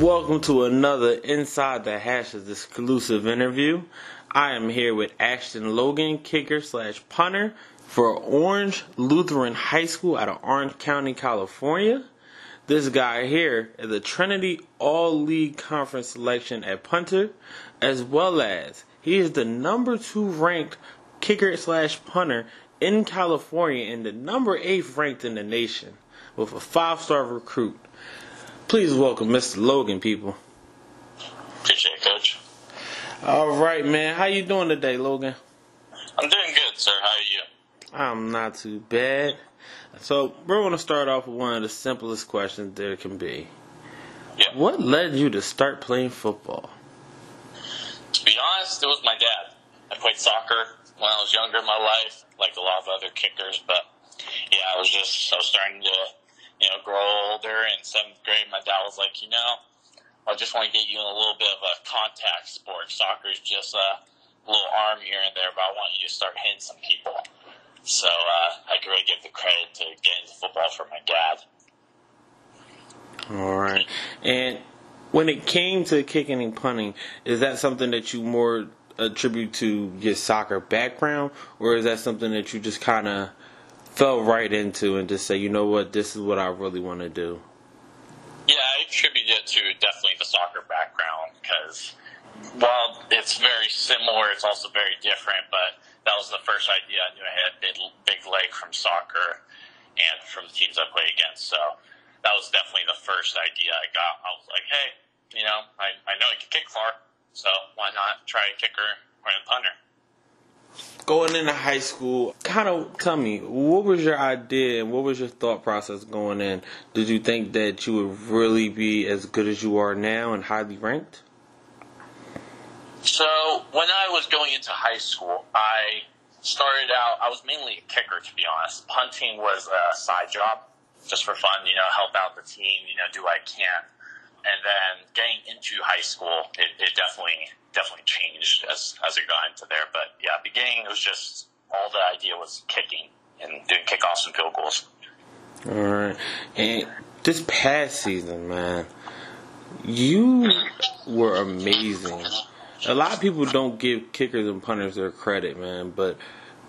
Welcome to another Inside the Hashes exclusive interview. I am here with Ashton Logan, kicker slash punter for Orange Lutheran High School out of Orange County, California. This guy here is a Trinity All League Conference selection at punter, as well as he is the number two ranked kicker slash punter in California and the number eight ranked in the nation with a five star recruit. Please welcome Mr. Logan, people. Appreciate it, Coach. All right, man. How you doing today, Logan? I'm doing good, sir. How are you? I'm not too bad. So we're going to start off with one of the simplest questions there can be. Yeah. What led you to start playing football? To be honest, it was my dad. I played soccer when I was younger in my life, like a lot of other kickers, but yeah, I was just I was starting to you know grow older. In seventh grade, my dad was like, you know, I just want to get you in a little bit of a contact sport. Soccer is just a little arm here and there, but I want you to start hitting some people. So uh, I can really give the credit to getting into football for my dad. All right. And when it came to kicking and punting, is that something that you more attribute to your soccer background, or is that something that you just kind of fell right into and just say, you know what, this is what I really want to do? Yeah, I attribute it to definitely the soccer background because while it's very similar, it's also very different. But that was the first idea I knew I had a big, big leg from soccer and from the teams I play against. So that was definitely the first idea I got. I was like, hey, you know, I, I know I can kick far, so why not try a kicker or a punter? Going into high school, kind of tell me, what was your idea and what was your thought process going in? Did you think that you would really be as good as you are now and highly ranked? So when I was going into high school, I started out. I was mainly a kicker, to be honest. Punting was a side job, just for fun. You know, help out the team. You know, do what I can. And then getting into high school, it, it definitely definitely changed as as I got into there. But yeah, beginning it was just all the idea was kicking and doing kickoffs and field goals. All right. And this past season, man, you were amazing. A lot of people don't give kickers and punters their credit, man, but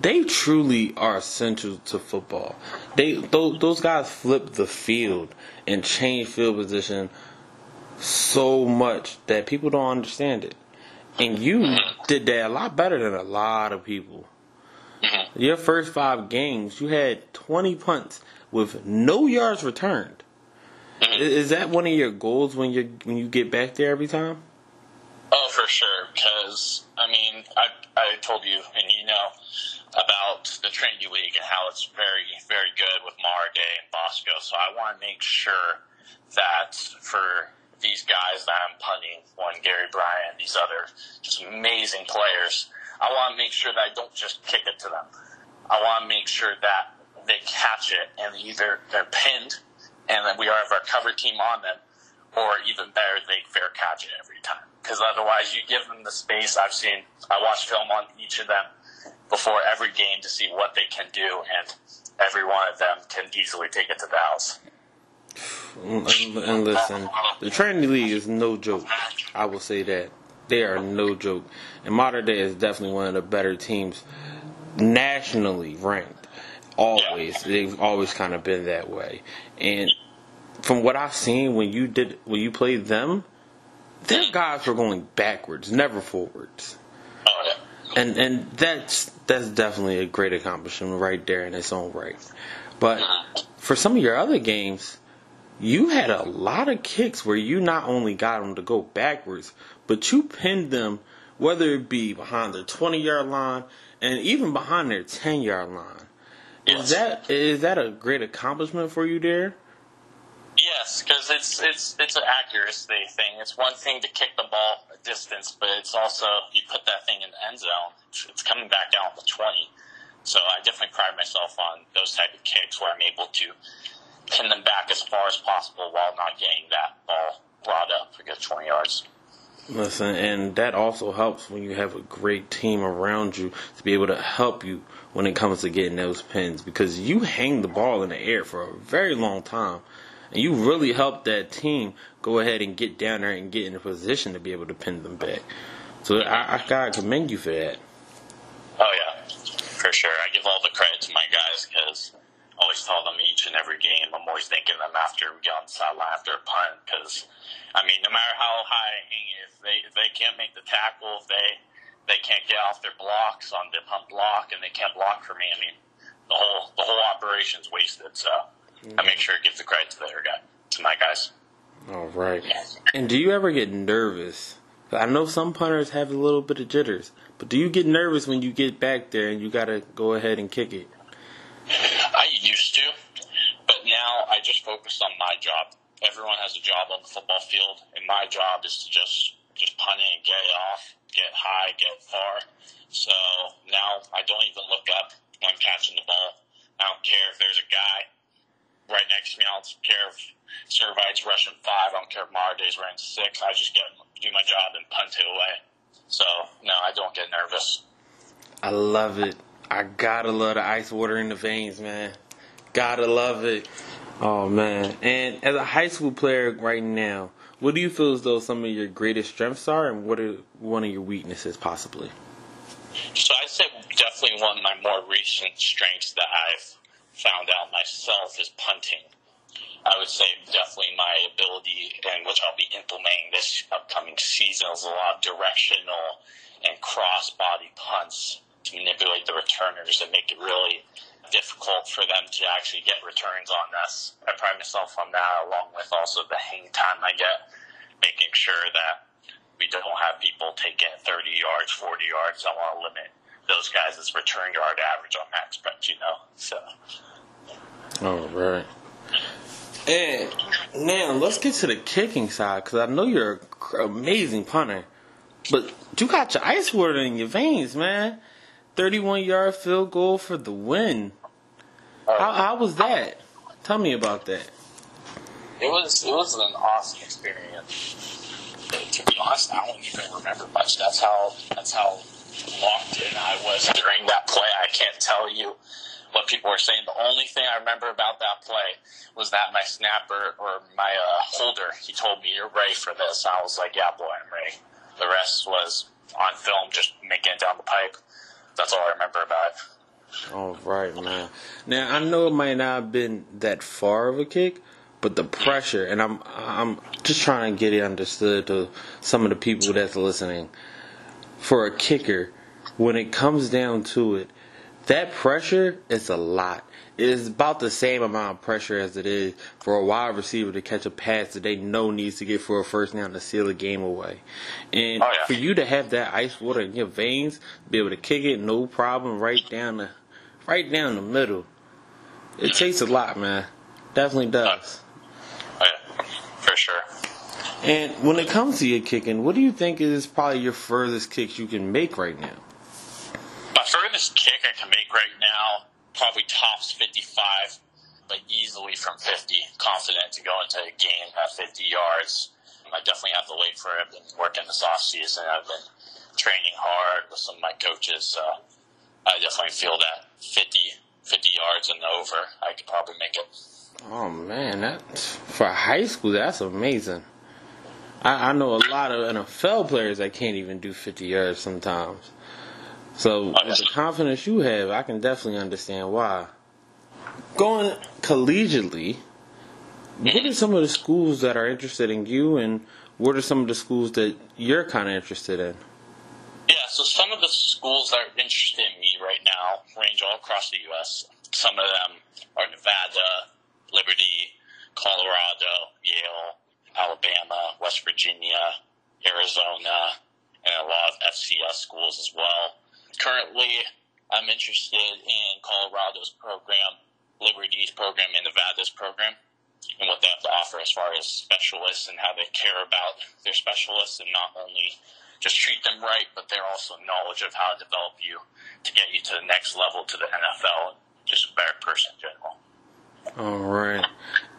they truly are essential to football. They those, those guys flip the field and change field position so much that people don't understand it. And you did that a lot better than a lot of people. Mm-hmm. Your first five games, you had 20 punts with no yards returned. Mm-hmm. Is that one of your goals when you when you get back there every time? Oh, for sure. Because I mean, I I told you, and you know about the Trinity League and how it's very very good with Mater Dei and Bosco. So I want to make sure that for these guys that I'm punting, one Gary Bryan, these other just amazing players, I want to make sure that I don't just kick it to them. I want to make sure that they catch it and either they're pinned and then we have our cover team on them, or even better, they fair catch it every time. Because otherwise, you give them the space. I've seen, I watched film on each of them before every game to see what they can do, and every one of them can easily take it to the house. Mm, and, and listen, the Trinity League is no joke. I will say that they are no joke. And Mater Dei is definitely one of the better teams nationally ranked. Always, they've always kind of been that way. And from what I've seen, when you did when you played them, their guys were going backwards, never forwards. Oh. And and that's that's definitely a great accomplishment right there in its own right. But for some of your other games, you had a lot of kicks where you not only got them to go backwards, but you pinned them, whether it be behind their 20 yard line and even behind their 10 yard line. Is that is that a great accomplishment for you there? Yes, because it's it's it's an accuracy thing. It's one thing to kick the ball a distance, but it's also you put that thing in the end zone. It's, it's coming back down the twenty. So I definitely pride myself on those type of kicks where I'm able to pin them back as far as possible while not getting that ball brought up for good twenty yards. Listen, and that also helps when you have a great team around you to be able to help you when it comes to getting those pins because you hang the ball in the air for a very long time and you really help that team go ahead and get down there and get in a position to be able to pin them back. So I, I gotta commend you for that. Oh yeah, for sure. I give all the credit to my guys because I always tell them each and every always thanking them after we get on the sideline after a punt because, I mean, no matter how high if they if they can't make the tackle, if they they can't get off their blocks on the punt block, and they can't block for me, I mean, the whole the whole operation's wasted. So mm-hmm. I make sure to give the credit to their guy to my guys. All right. And do you ever get nervous I know some punters have a little bit of jitters, but do you get nervous when you get back there and you got to go ahead and kick it? I used to, now I just focus on my job. Everyone has a job on the football field, and my job is to just just punt it and get it off, get high, get far. So now I don't even look up when I'm catching the ball. I don't care if there's a guy right next to me. I don't care if Servite's rushing five. I don't care if Mater Dei's running six. I just get do my job and punt it away. So no, I don't get nervous. I love it. I gotta love the ice water in the veins, man. Gotta love it. Oh man. And as a high school player right now, what do you feel as though some of your greatest strengths are, and what are one of your weaknesses possibly? So I'd say definitely one of my more recent strengths that I've found out myself is punting. I would say definitely my ability, and which I'll be implementing this upcoming season, is a lot of directional and cross body punts to manipulate the returners and make it really difficult for them to actually get returns on this. I pride myself on that, along with also the hang time I get, making sure that we don't have people taking 30 yards, 40 yards. I want to limit those guys' as return yard average on max bet, you know. So. All right. And now let's get to the kicking side because I know you're an amazing punter, but you got your ice water in your veins, man. Thirty-one yard field goal for the win. How, how was that? Tell me about that. It was it was an awesome experience. To be honest, I don't even remember much. That's how that's how locked in I was during that play. I can't tell you what people were saying. The only thing I remember about that play was that my snapper or my uh, holder, he told me, "You're ready for this." I was like, "Yeah, boy, I'm ready." The rest was on film, just making it down the pipe. That's all I remember about it. All right, man. Now I know it might not have been that far of a kick, but the pressure, and I'm I'm just trying to get it understood to some of the people that's listening. For a kicker, when it comes down to it, that pressure is a lot. It is about the same amount of pressure as it is for a wide receiver to catch a pass that they know needs to get for a first down to seal the game away. And oh, yeah. for you to have that ice water in your veins, be able to kick it no problem right down the right down the middle. It takes a lot, man. Definitely uh, does. Oh, yeah. For sure. And when it comes to your kicking, what do you think is probably your furthest kick you can make right now? My furthest kick I can make right now probably tops 55, but easily from 50. Confident to go into a game at 50 yards. I definitely have to wait for it. I've been working this off season. I've been training hard with some of my coaches. I definitely feel that 50, 50 yards and over, I could probably make it. Oh man, that for high school, that's amazing. I, I know a lot of NFL players that can't even do 50 yards sometimes. So oh, with the confidence you have, I can definitely understand why. Going collegiately, what are some of the schools that are interested in you, and what are some of the schools that you're kind of interested in? Yeah, so some of the schools that are interested in me right now range all across the U.S. Some of them are Nevada, Liberty, Colorado, Yale, Alabama, West Virginia, Arizona, and a lot of FCS schools as well currently, I'm interested in Colorado's program, Liberty's program, and Nevada's program, and what they have to offer as far as specialists and how they care about their specialists and not only just treat them right, but they're also knowledge of how to develop you to get you to the next level to the NFL, and just a better person in general. All right.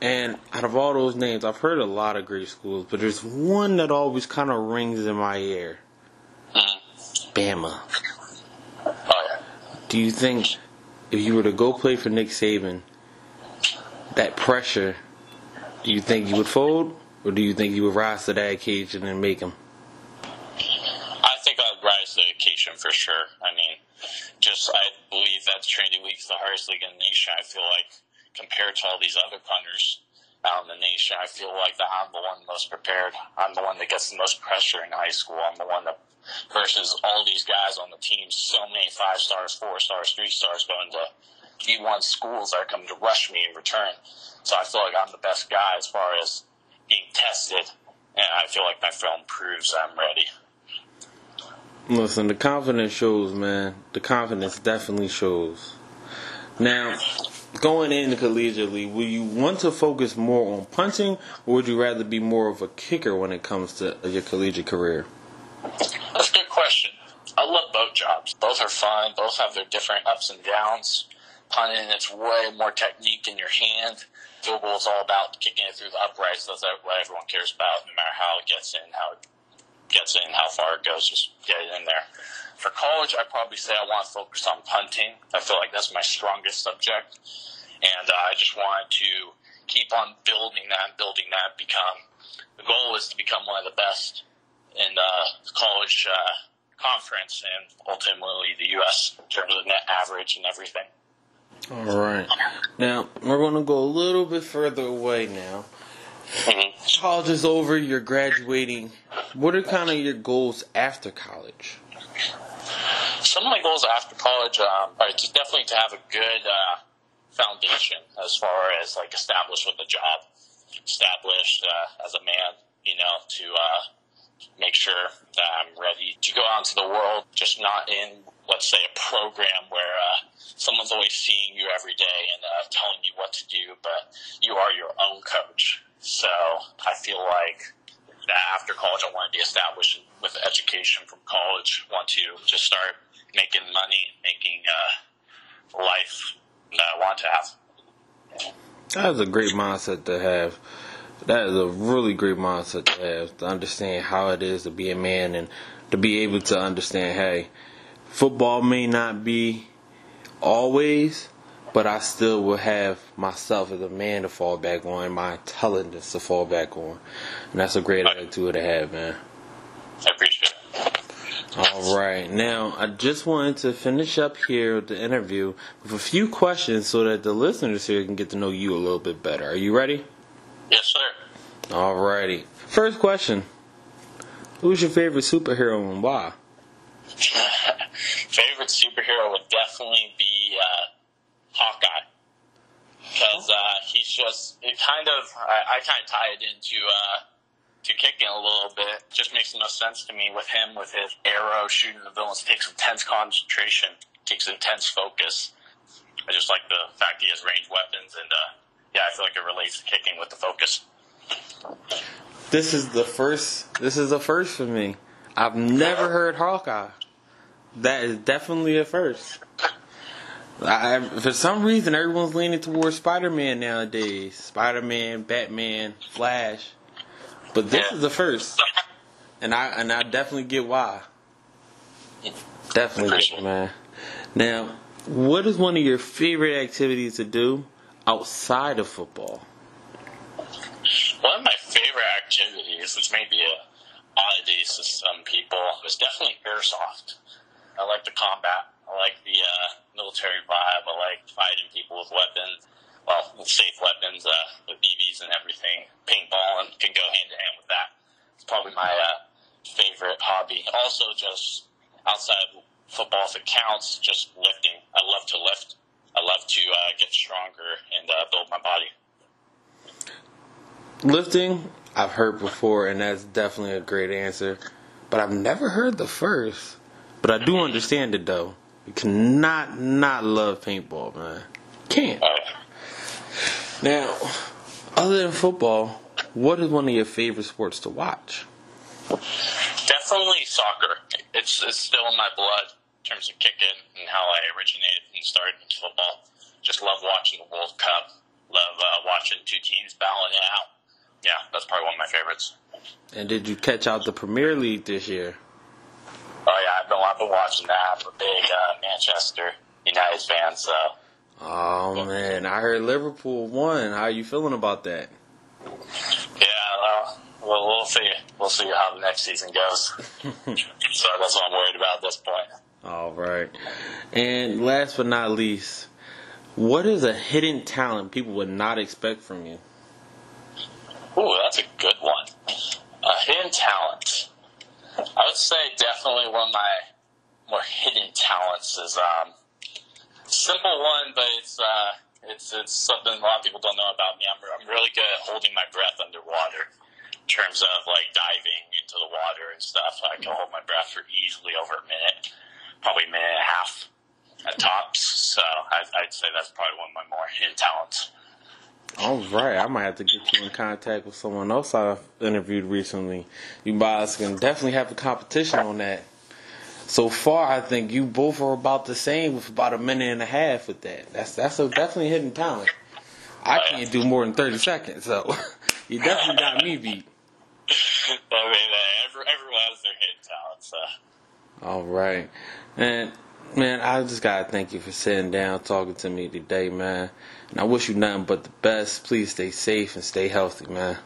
And out of all those names, I've heard a lot of great schools, but there's one that always kind of rings in my ear. Mm-hmm. Bama. Do you think if you were to go play for Nick Saban, that pressure Do you think you would fold, or do you think you would rise to that occasion and make them? I think I'd rise to the occasion for sure. I mean, just I believe that Trinity League's the hardest league in the nation. I feel like compared to all these other punters out in the nation, I feel like that I'm the one most prepared. I'm the one that gets the most pressure in high school. I'm the one that versus all these guys on the team, so many five stars, four stars, three stars going to D1 schools that are coming to rush me in return. So I feel like I'm the best guy as far as being tested, and I feel like my film proves I'm ready. Listen, the confidence shows, man. The confidence definitely shows. Now, going into collegiately, will you want to focus more on punting, or would you rather be more of a kicker when it comes to your collegiate career? That's a good question. I love both jobs. Both are fun. Both have their different ups and downs. Punting, it's way more technique in your hand. Field goal is all about kicking it through the uprights. That's what everyone cares about, no matter how it gets in, how it gets in, how far it goes. Just get it in there. For college, I probably say I want to focus on punting. I feel like that's my strongest subject, and uh, I just want to keep on building that, building that. Become the goal is to become one of the best in uh, college uh, conference and ultimately the U.S. in terms of net average and everything. All right. Now we're going to go a little bit further away now. Mm-hmm. College is over. You're graduating. What are kind of your goals after college? Some of my goals after college um, are to definitely to have a good uh, foundation as far as like established with a job, established uh, as a man. You know, to uh, make sure that I'm ready to go out into the world, just not in, let's say, a program where uh, someone's always seeing you every day and uh, telling you what to do, but you are your own coach. So I feel like that after college, I want to be established with education from college. Want to just start making money, making uh, life that I want to have. That is a great mindset to have. That is a really great mindset to have to understand how it is to be a man and to be able to understand. Hey, football may not be always, but I still will have myself as a man to fall back on, my intelligence to fall back on, and that's a great attitude to have, man. I appreciate it. All right, now I just wanted to finish up here with the interview with a few questions so that the listeners here can get to know you a little bit better. Are you ready? Yes, sir. All righty. First question. Who's your favorite superhero and why? favorite superhero would definitely be uh, Hawkeye. Because uh, he's just, it kind of, I, I kind of tie it into uh, to kicking a little bit. Just makes no sense to me with him, with his arrow shooting the villains. It takes intense concentration, takes intense focus. I just like the fact he has ranged weapons and uh, yeah, I feel like it relates to kicking with the focus. This is the first. This is the first for me. I've never heard Hawkeye. That is definitely a first. I, for some reason, everyone's leaning towards Spider-Man nowadays. Spider-Man, Batman, Flash, but this yeah. is the first, and I and I definitely get why. Definitely, get man. Now, what is one of your favorite activities to do outside of football? One of my favorite activities, which may be a oddity to some people, is definitely airsoft. I like the combat. I like the uh, military vibe. I like fighting people with weapons. Well, safe weapons, uh, with BBs and everything. Paintball and can go hand in hand with that. It's probably my uh, favorite hobby. Also, just outside of football, if it counts, just lifting. I love to lift. I love to uh, get stronger and uh, build my body. Lifting, I've heard before, and that's definitely a great answer. But I've never heard the first. But I do understand it though. You cannot not love paintball, man. Can't. Now, other than football, what is one of your favorite sports to watch? Definitely soccer. It's, it's still in my blood in terms of kicking and how I originated and started in football. Just love watching the World Cup. Love uh, watching two teams battling it out. Yeah, that's probably one of my favorites. And did you catch out the Premier League this year? I've been I've been watching that. I'm a big uh, Manchester United fan, so. Oh man, I heard Liverpool won. How are you feeling about that? Yeah, well, well, we'll see. We'll see how the next season goes. so that's what I'm worried about at this point. All right. And last but not least, what is a hidden talent people would not expect from you? Ooh, that's a good one. A hidden talent. I would say definitely one of my more hidden talents is um, simple one, but it's uh, it's it's something a lot of people don't know about me. I'm I'm really good at holding my breath underwater. In terms of like diving into the water and stuff, I can hold my breath for easily over a minute, probably a minute and a half at tops. So I, I'd say that's probably one of my more hidden talents. All right, I might have to get you in contact with someone else I interviewed recently. You guys can definitely have a competition on that. So far, I think you both are about the same with about a minute and a half with that. That's that's a definitely hidden talent. I can't do more than thirty seconds, so you definitely got me beat. I mean, every, everyone has their hidden talents. So. All right, and man, I just gotta thank you for sitting down, talking to me today, man. And I wish you nothing but the best. Please stay safe and stay healthy, man.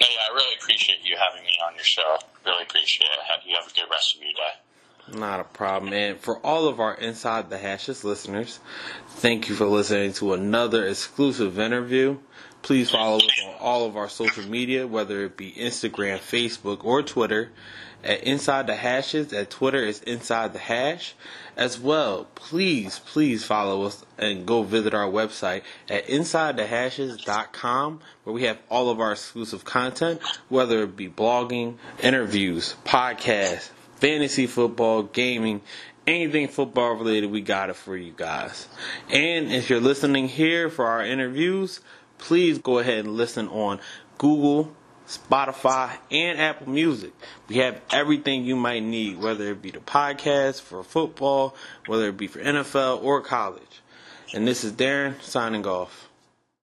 Yeah, I really appreciate you having me on your show. Really appreciate it. Have you have a good rest of your day. Not a problem. And for all of our Inside the Hashes listeners, thank you for listening to another exclusive interview. Please follow us on all of our social media, whether it be Instagram, Facebook, or Twitter. At Inside the Hashes, at Twitter is Inside the Hash. As well, please, please follow us and go visit our website at InsideTheHashes.com where we have all of our exclusive content, whether it be blogging, interviews, podcasts, fantasy football, gaming, anything football related, we got it for you guys. And if you're listening here for our interviews, please go ahead and listen on Google, Spotify, and Apple Music. We have everything you might need, whether it be the podcast for football, whether it be for NFL or college. And this is Darren signing off.